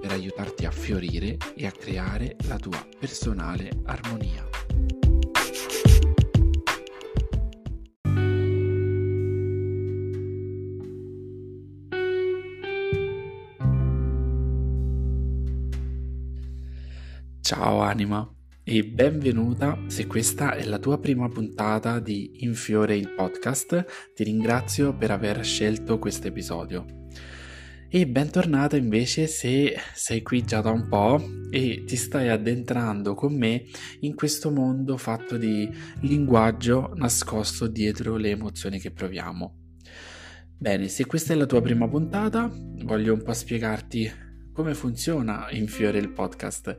per aiutarti a fiorire e a creare la tua personale armonia. Ciao anima e benvenuta se questa è la tua prima puntata di Infiore il podcast. Ti ringrazio per aver scelto questo episodio. E bentornata invece se sei qui già da un po' e ti stai addentrando con me in questo mondo fatto di linguaggio nascosto dietro le emozioni che proviamo. Bene, se questa è la tua prima puntata, voglio un po' spiegarti come funziona in Fiore il podcast?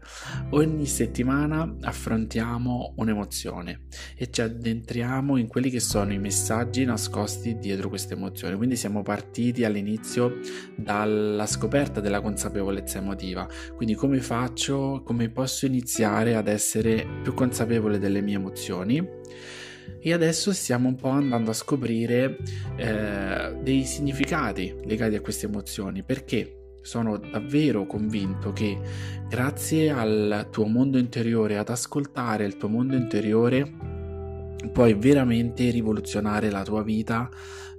Ogni settimana affrontiamo un'emozione e ci addentriamo in quelli che sono i messaggi nascosti dietro questa emozione. Quindi siamo partiti all'inizio dalla scoperta della consapevolezza emotiva. Quindi come faccio, come posso iniziare ad essere più consapevole delle mie emozioni? E adesso stiamo un po' andando a scoprire eh, dei significati legati a queste emozioni. Perché? Sono davvero convinto che grazie al tuo mondo interiore, ad ascoltare il tuo mondo interiore, puoi veramente rivoluzionare la tua vita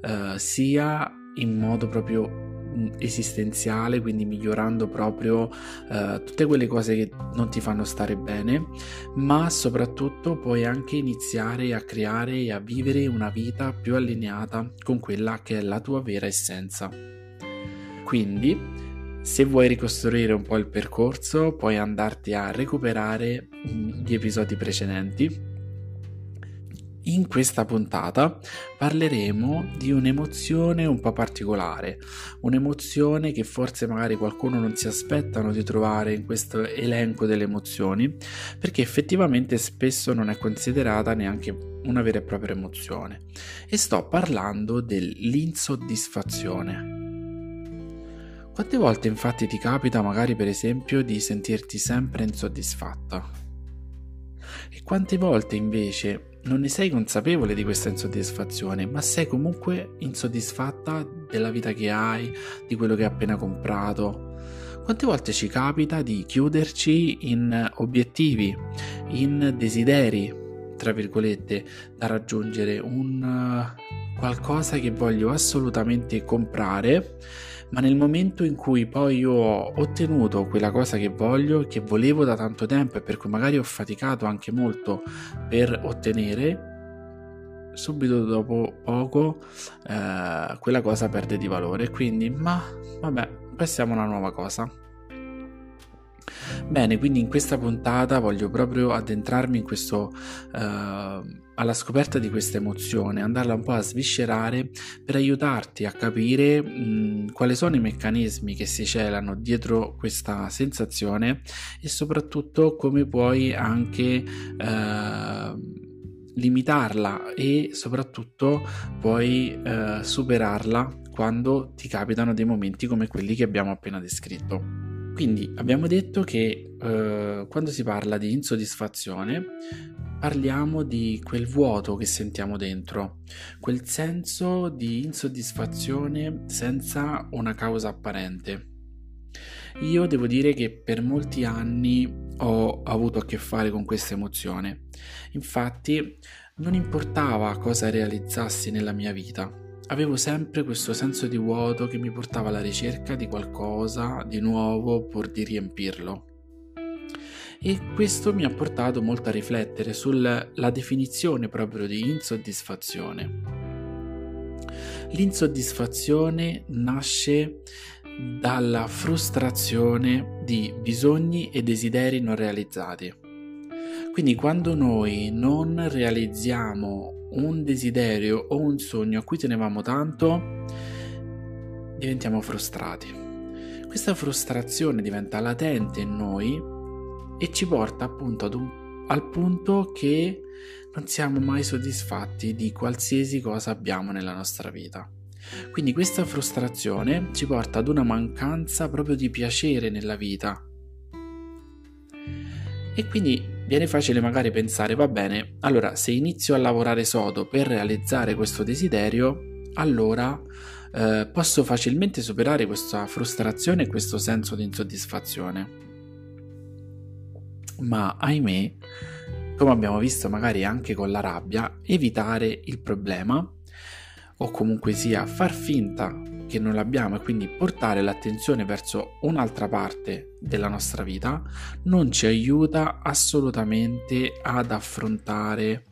eh, sia in modo proprio mm, esistenziale, quindi migliorando proprio eh, tutte quelle cose che non ti fanno stare bene, ma soprattutto puoi anche iniziare a creare e a vivere una vita più allineata con quella che è la tua vera essenza. Quindi se vuoi ricostruire un po' il percorso, puoi andarti a recuperare mm, gli episodi precedenti. In questa puntata parleremo di un'emozione un po' particolare, un'emozione che forse magari qualcuno non si aspettano di trovare in questo elenco delle emozioni, perché effettivamente spesso non è considerata neanche una vera e propria emozione. E sto parlando dell'insoddisfazione. Quante volte infatti ti capita magari per esempio di sentirti sempre insoddisfatta? E quante volte invece non ne sei consapevole di questa insoddisfazione, ma sei comunque insoddisfatta della vita che hai, di quello che hai appena comprato? Quante volte ci capita di chiuderci in obiettivi, in desideri, tra virgolette, da raggiungere, un qualcosa che voglio assolutamente comprare ma nel momento in cui poi io ho ottenuto quella cosa che voglio, che volevo da tanto tempo e per cui magari ho faticato anche molto per ottenere, subito dopo poco eh, quella cosa perde di valore. Quindi, ma vabbè, passiamo a una nuova cosa. Bene, quindi in questa puntata voglio proprio addentrarmi in questo, uh, alla scoperta di questa emozione, andarla un po' a sviscerare per aiutarti a capire mh, quali sono i meccanismi che si celano dietro questa sensazione e soprattutto come puoi anche uh, limitarla e soprattutto puoi uh, superarla quando ti capitano dei momenti come quelli che abbiamo appena descritto. Quindi abbiamo detto che eh, quando si parla di insoddisfazione parliamo di quel vuoto che sentiamo dentro, quel senso di insoddisfazione senza una causa apparente. Io devo dire che per molti anni ho avuto a che fare con questa emozione. Infatti non importava cosa realizzassi nella mia vita, avevo sempre questo senso di vuoto che mi portava alla ricerca di qualcosa di nuovo pur di riempirlo. E questo mi ha portato molto a riflettere sulla definizione proprio di insoddisfazione. L'insoddisfazione nasce dalla frustrazione di bisogni e desideri non realizzati. Quindi quando noi non realizziamo un desiderio o un sogno a cui tenevamo tanto, diventiamo frustrati. Questa frustrazione diventa latente in noi e ci porta appunto ad un al punto che non siamo mai soddisfatti di qualsiasi cosa abbiamo nella nostra vita. Quindi questa frustrazione ci porta ad una mancanza proprio di piacere nella vita. E quindi viene facile magari pensare, va bene, allora se inizio a lavorare sodo per realizzare questo desiderio, allora eh, posso facilmente superare questa frustrazione e questo senso di insoddisfazione. Ma ahimè, come abbiamo visto magari anche con la rabbia, evitare il problema o comunque sia far finta che non l'abbiamo e quindi portare l'attenzione verso un'altra parte della nostra vita non ci aiuta assolutamente ad affrontare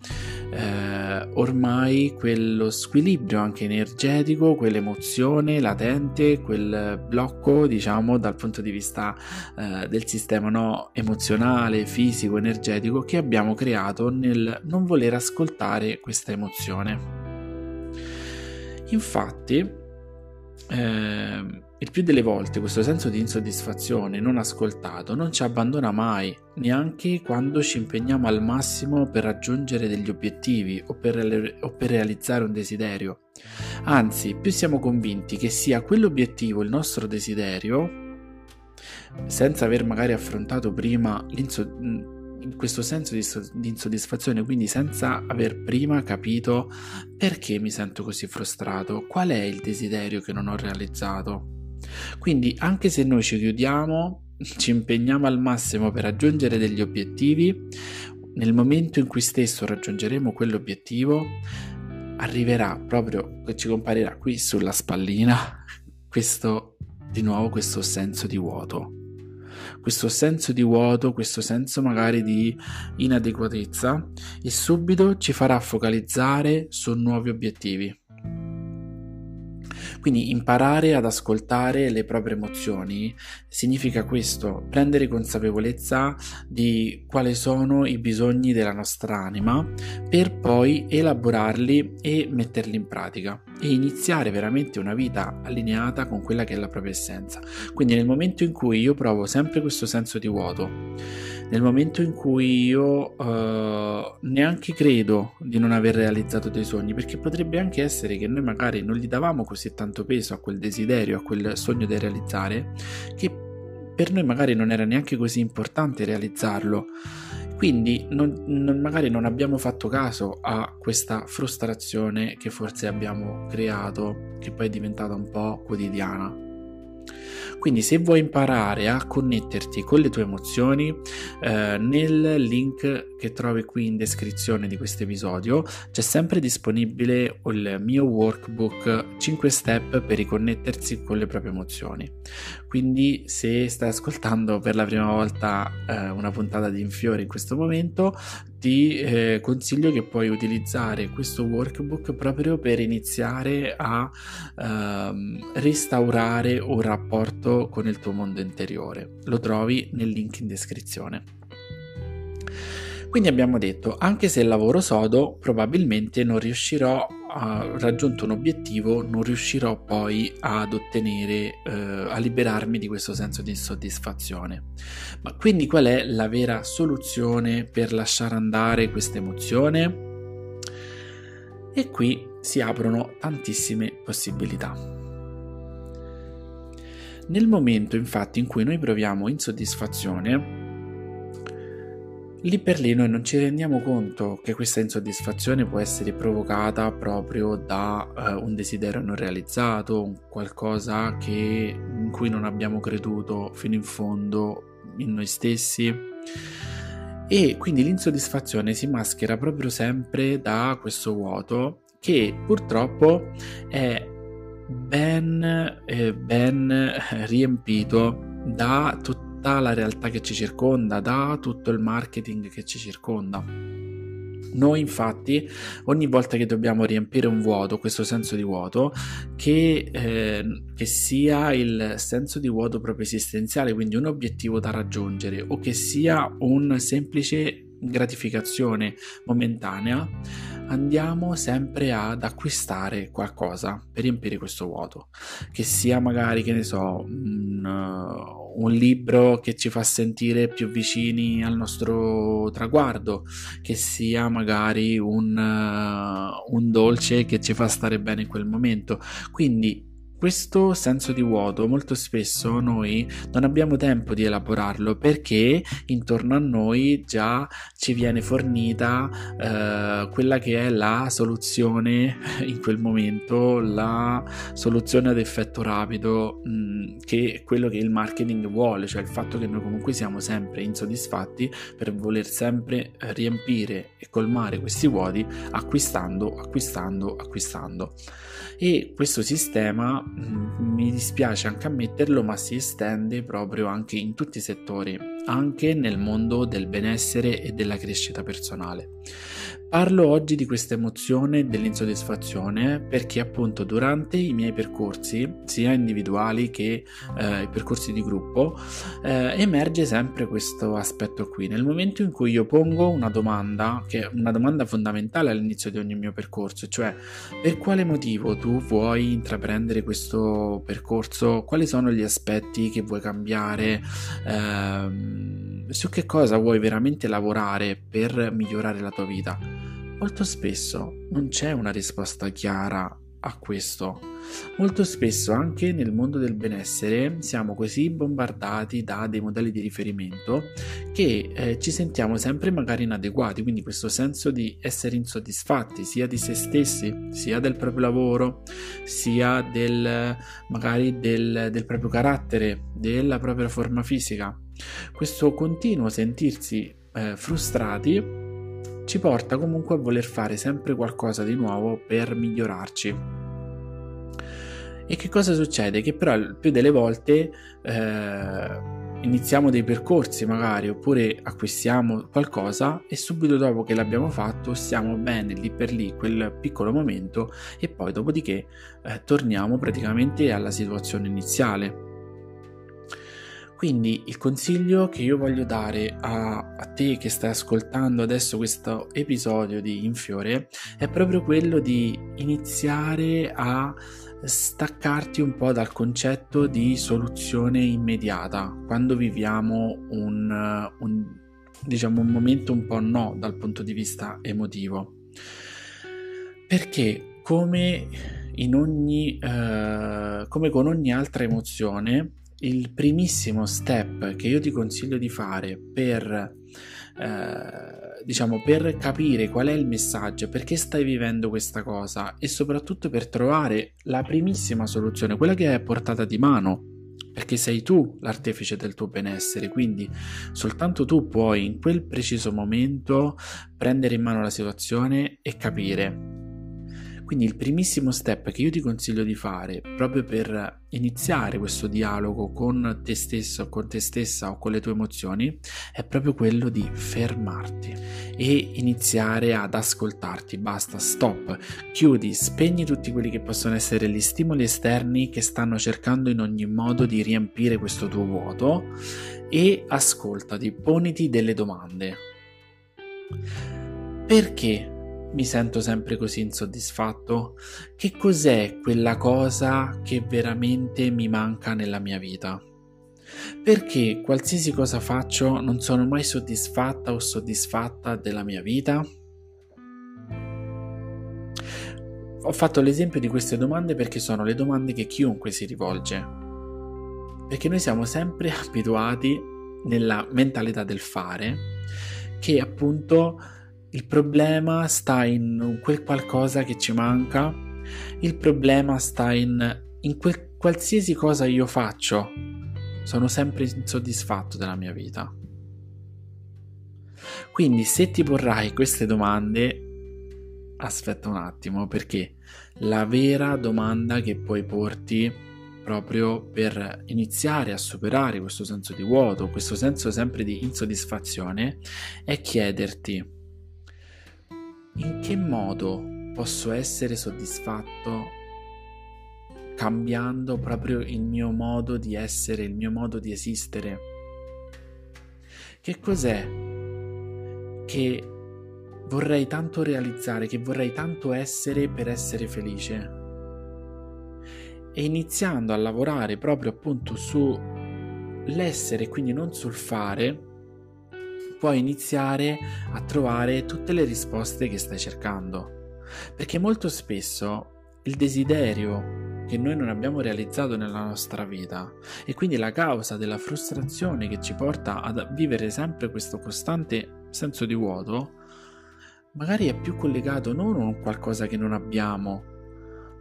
eh, ormai quello squilibrio anche energetico, quell'emozione latente, quel blocco diciamo dal punto di vista eh, del sistema no, emozionale, fisico, energetico che abbiamo creato nel non voler ascoltare questa emozione. Infatti, eh, il più delle volte questo senso di insoddisfazione non ascoltato non ci abbandona mai, neanche quando ci impegniamo al massimo per raggiungere degli obiettivi o per, o per realizzare un desiderio. Anzi, più siamo convinti che sia quell'obiettivo il nostro desiderio, senza aver magari affrontato prima l'insoddisfazione questo senso di, di insoddisfazione, quindi senza aver prima capito perché mi sento così frustrato, qual è il desiderio che non ho realizzato. Quindi anche se noi ci chiudiamo, ci impegniamo al massimo per raggiungere degli obiettivi, nel momento in cui stesso raggiungeremo quell'obiettivo, arriverà proprio, ci comparirà qui sulla spallina, questo, di nuovo questo senso di vuoto questo senso di vuoto, questo senso magari di inadeguatezza e subito ci farà focalizzare su nuovi obiettivi. Quindi imparare ad ascoltare le proprie emozioni significa questo, prendere consapevolezza di quali sono i bisogni della nostra anima per poi elaborarli e metterli in pratica e iniziare veramente una vita allineata con quella che è la propria essenza. Quindi nel momento in cui io provo sempre questo senso di vuoto, nel momento in cui io uh, neanche credo di non aver realizzato dei sogni, perché potrebbe anche essere che noi magari non gli davamo così tanto peso a quel desiderio, a quel sogno da realizzare, che per noi magari non era neanche così importante realizzarlo. Quindi non, non, magari non abbiamo fatto caso a questa frustrazione che forse abbiamo creato, che poi è diventata un po' quotidiana. Quindi se vuoi imparare a connetterti con le tue emozioni, eh, nel link che trovi qui in descrizione di questo episodio c'è sempre disponibile il mio workbook 5 step per riconnettersi con le proprie emozioni. Quindi se stai ascoltando per la prima volta eh, una puntata di Infiore in questo momento, ti eh, consiglio che puoi utilizzare questo workbook proprio per iniziare a ehm, restaurare un rapporto con il tuo mondo interiore. Lo trovi nel link in descrizione. Quindi abbiamo detto, anche se lavoro sodo, probabilmente non riuscirò a raggiunto un obiettivo, non riuscirò poi ad ottenere, eh, a liberarmi di questo senso di insoddisfazione. Ma quindi qual è la vera soluzione per lasciare andare questa emozione? E qui si aprono tantissime possibilità. Nel momento infatti in cui noi proviamo insoddisfazione, Lì per lì noi non ci rendiamo conto che questa insoddisfazione può essere provocata proprio da uh, un desiderio non realizzato, qualcosa che, in cui non abbiamo creduto fino in fondo in noi stessi. E quindi l'insoddisfazione si maschera proprio sempre da questo vuoto che purtroppo è ben, eh, ben riempito da tutta la realtà che ci circonda, da tutto il marketing che ci circonda. Noi infatti ogni volta che dobbiamo riempire un vuoto, questo senso di vuoto, che, eh, che, sia il senso di vuoto proprio esistenziale, quindi un obiettivo da raggiungere, o che sia un semplice gratificazione momentanea, andiamo sempre ad acquistare qualcosa per riempire questo vuoto, che sia magari, che ne so, un, uh, un libro che ci fa sentire più vicini al nostro traguardo, che sia magari un, uh, un dolce che ci fa stare bene in quel momento. Quindi questo senso di vuoto molto spesso noi non abbiamo tempo di elaborarlo perché intorno a noi già ci viene fornita eh, quella che è la soluzione in quel momento, la soluzione ad effetto rapido mh, mm, che è quello che il marketing vuole, cioè il fatto che noi comunque siamo sempre insoddisfatti per voler sempre riempire e colmare questi vuoti acquistando, acquistando, acquistando. E questo sistema mi dispiace anche ammetterlo, ma si estende proprio anche in tutti i settori, anche nel mondo del benessere e della crescita personale. Parlo oggi di questa emozione dell'insoddisfazione perché appunto durante i miei percorsi, sia individuali che eh, i percorsi di gruppo, eh, emerge sempre questo aspetto qui. Nel momento in cui io pongo una domanda, che è una domanda fondamentale all'inizio di ogni mio percorso, cioè per quale motivo tu vuoi intraprendere questo percorso, quali sono gli aspetti che vuoi cambiare, ehm, su che cosa vuoi veramente lavorare per migliorare la tua vita Molto spesso non c'è una risposta chiara a questo. Molto spesso anche nel mondo del benessere siamo così bombardati da dei modelli di riferimento che eh, ci sentiamo sempre magari inadeguati, quindi questo senso di essere insoddisfatti sia di se stessi, sia del proprio lavoro, sia del magari del, del proprio carattere, della propria forma fisica. Questo continuo sentirsi eh, frustrati ci porta comunque a voler fare sempre qualcosa di nuovo per migliorarci. E che cosa succede? Che però più delle volte eh, iniziamo dei percorsi magari oppure acquistiamo qualcosa e subito dopo che l'abbiamo fatto stiamo bene lì per lì quel piccolo momento e poi dopodiché eh, torniamo praticamente alla situazione iniziale quindi il consiglio che io voglio dare a, a, te che stai ascoltando adesso questo episodio di Infiore è proprio quello di iniziare a staccarti un po' dal concetto di soluzione immediata quando viviamo un, un, diciamo, un momento un po' no dal punto di vista emotivo. Perché come ogni, eh, come con ogni altra emozione, il primissimo step che io ti consiglio di fare per, eh, diciamo, per capire qual è il messaggio, perché stai vivendo questa cosa e soprattutto per trovare la primissima soluzione, quella che è portata di mano, perché sei tu l'artefice del tuo benessere, quindi soltanto tu puoi in quel preciso momento prendere in mano la situazione e capire quindi il primissimo step che io ti consiglio di fare proprio per iniziare questo dialogo con te stesso, con te stessa o con le tue emozioni è proprio quello di fermarti e iniziare ad ascoltarti. Basta, stop, chiudi, spegni tutti quelli che possono essere gli stimoli esterni che stanno cercando in ogni modo di riempire questo tuo vuoto e ascoltati, poniti delle domande. Perché mi sento sempre così insoddisfatto? Che cos'è quella cosa che veramente mi manca nella mia vita? Perché qualsiasi cosa faccio non sono mai soddisfatta o soddisfatta della mia vita? Ho fatto l'esempio di queste domande perché sono le domande che chiunque si rivolge. Perché noi siamo sempre abituati nella mentalità del fare che appunto il problema sta in quel qualcosa che ci manca, il problema sta in, in quel qualsiasi cosa io faccio. Sono sempre insoddisfatto della mia vita. Quindi se ti porrai queste domande, aspetta un attimo perché la vera domanda che puoi porti proprio per iniziare a superare questo senso di vuoto, questo senso sempre di insoddisfazione, è chiederti in che modo posso essere soddisfatto cambiando proprio il mio modo di essere, il mio modo di esistere? Che cos'è che vorrei tanto realizzare, che vorrei tanto essere per essere felice. E iniziando a lavorare proprio appunto sull'essere, quindi non sul fare, puoi iniziare a trovare tutte le risposte che stai cercando. Perché molto spesso il desiderio che noi non abbiamo realizzato nella nostra vita e quindi la causa della frustrazione che ci porta a vivere sempre questo costante senso di vuoto magari è più collegato non a qualcosa che non abbiamo,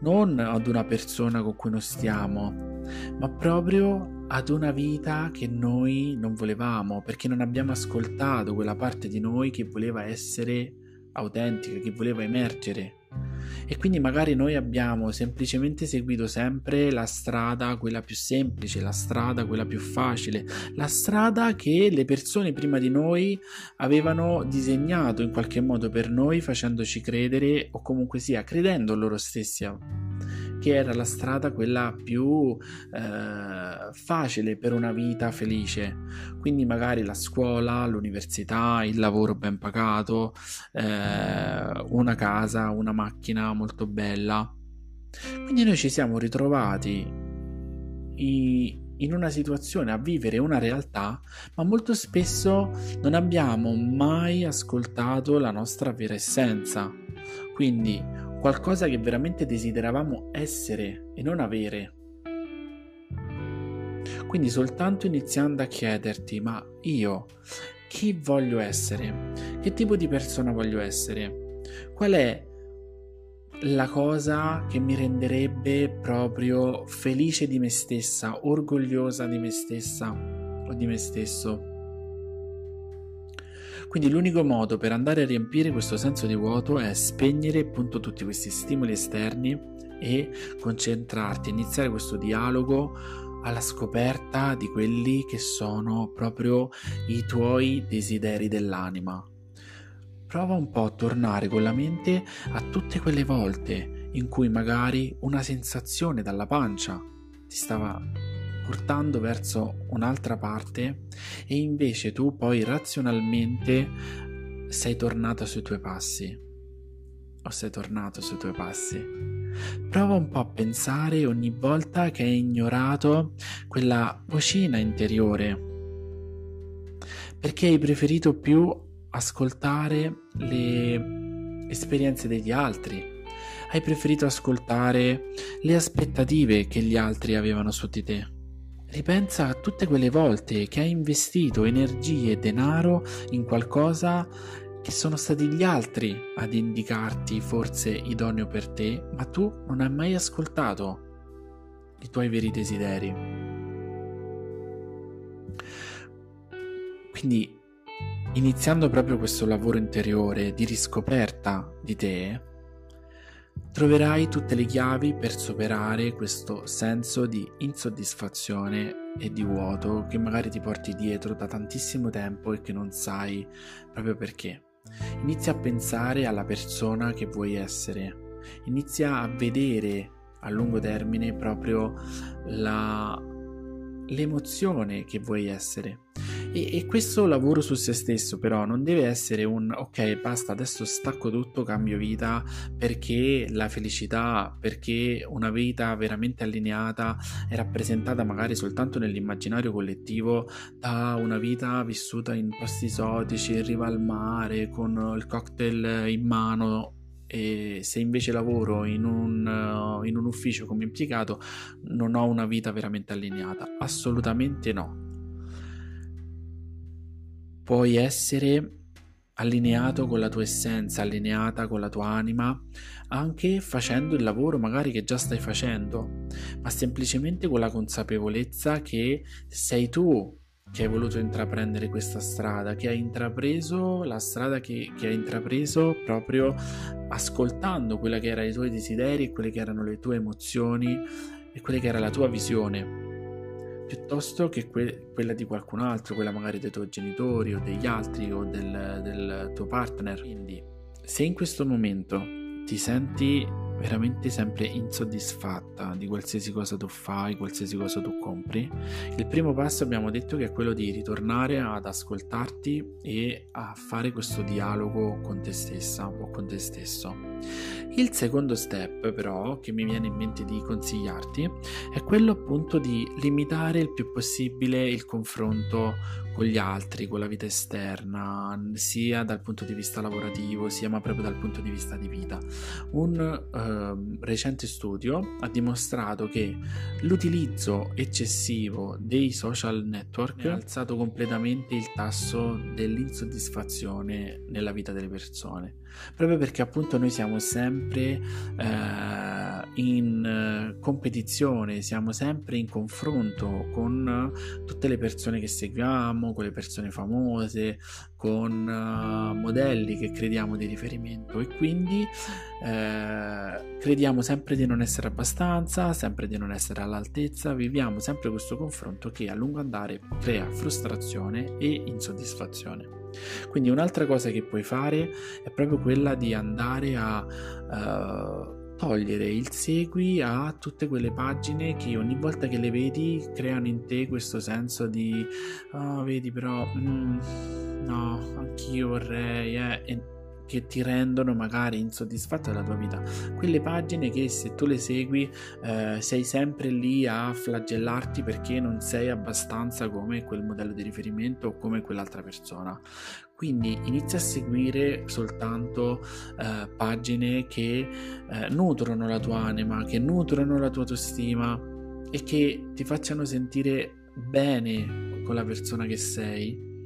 non ad una persona con cui non stiamo, ma proprio ad una vita che noi non volevamo perché non abbiamo ascoltato quella parte di noi che voleva essere autentica, che voleva emergere. E quindi magari noi abbiamo semplicemente seguito sempre la strada, quella più semplice, la strada, quella più facile, la strada che le persone prima di noi avevano disegnato in qualche modo per noi, facendoci credere o comunque sia credendo loro stessi che era la strada quella più eh, facile per una vita felice. Quindi magari la scuola, l'università, il lavoro ben pagato, eh, una casa, una macchina molto bella. Quindi noi ci siamo ritrovati in una situazione a vivere una realtà, ma molto spesso non abbiamo mai ascoltato la nostra vera essenza. Quindi qualcosa che veramente desideravamo essere e non avere. Quindi soltanto iniziando a chiederti, ma io chi voglio essere? Che tipo di persona voglio essere? Qual è la cosa che mi renderebbe proprio felice di me stessa, orgogliosa di me stessa o di me stesso? Quindi l'unico modo per andare a riempire questo senso di vuoto è spegnere appunto tutti questi stimoli esterni e concentrarti, iniziare questo dialogo alla scoperta di quelli che sono proprio i tuoi desideri dell'anima. Prova un po' a tornare con la mente a tutte quelle volte in cui magari una sensazione dalla pancia ti stava portando verso un'altra parte e invece tu poi razionalmente sei tornata sui tuoi passi o sei tornato sui tuoi passi. Prova un po' a pensare ogni volta che hai ignorato quella vocina interiore perché hai preferito più ascoltare le esperienze degli altri, hai preferito ascoltare le aspettative che gli altri avevano su di te. Ripensa a tutte quelle volte che hai investito energie e denaro in qualcosa che sono stati gli altri ad indicarti forse idoneo per te, ma tu non hai mai ascoltato i tuoi veri desideri. Quindi, iniziando proprio questo lavoro interiore di riscoperta di te, troverai tutte le chiavi per superare questo senso di insoddisfazione e di vuoto che magari ti porti dietro da tantissimo tempo e che non sai proprio perché. Inizia a pensare alla persona che vuoi essere, inizia a vedere a lungo termine proprio la, l'emozione che vuoi essere e, e, questo lavoro su se stesso però non deve essere un ok basta adesso stacco tutto cambio vita perché la felicità perché una vita veramente allineata è rappresentata magari soltanto nell'immaginario collettivo da una vita vissuta in posti esotici in riva al mare con il cocktail in mano e se invece lavoro in un, in un ufficio come impiegato non ho una vita veramente allineata. Assolutamente no puoi essere allineato con la tua essenza, allineata con la tua anima, anche facendo il lavoro magari che già stai facendo, ma semplicemente con la consapevolezza che sei tu che hai voluto intraprendere questa strada, che hai intrapreso la strada che, che hai intrapreso proprio ascoltando quella che erano i tuoi desideri, quelle che erano le tue emozioni e quella che era la tua visione piuttosto che que- quella di qualcun altro, quella magari dei tuoi genitori o degli altri o del, del tuo partner. Quindi, se in questo momento ti senti veramente sempre insoddisfatta di qualsiasi cosa tu fai, qualsiasi cosa tu compri, il primo passo abbiamo detto che è quello di ritornare ad ascoltarti e a fare questo dialogo con te stessa o con te stesso. Il secondo step però che mi viene in mente di consigliarti è quello appunto di limitare il più possibile il confronto con gli altri, con la vita esterna, sia dal punto di vista lavorativo, sia ma proprio dal punto di vista di vita. Un eh, recente studio ha dimostrato che l'utilizzo eccessivo dei social network ha alzato completamente il tasso dell'insoddisfazione nella vita delle persone, proprio perché appunto noi siamo sempre eh, in competizione, siamo sempre in confronto con tutte le persone che seguiamo, con le persone famose, con uh, modelli che crediamo di riferimento e quindi eh, crediamo sempre di non essere abbastanza, sempre di non essere all'altezza, viviamo sempre questo confronto che a lungo andare crea frustrazione e insoddisfazione. Quindi un'altra cosa che puoi fare è proprio quella di andare a uh, togliere il segui a tutte quelle pagine che ogni volta che le vedi creano in te questo senso di oh, vedi però mm, no anch'io vorrei eh, e che ti rendono magari insoddisfatto della tua vita. Quelle pagine che se tu le segui eh, sei sempre lì a flagellarti perché non sei abbastanza come quel modello di riferimento o come quell'altra persona quindi inizia a seguire soltanto eh, pagine che eh, nutrono la tua anima, che nutrono la tua autostima e che ti facciano sentire bene con la persona che sei,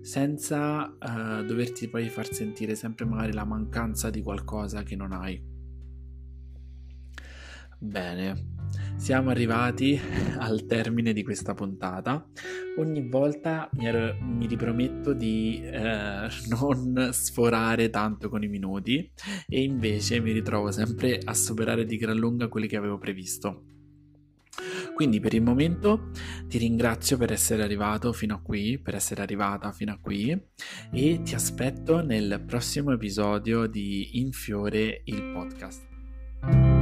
senza eh, doverti poi far sentire sempre magari la mancanza di qualcosa che non hai. Bene, siamo arrivati al termine di questa puntata. Ogni volta mi, ero, mi riprometto di eh, non sforare tanto con i minuti e invece mi ritrovo sempre a superare di gran lunga quelli che avevo previsto. Quindi per il momento ti ringrazio per essere arrivato fino a qui, per essere arrivata fino a qui e ti aspetto nel prossimo episodio di Infiore il podcast.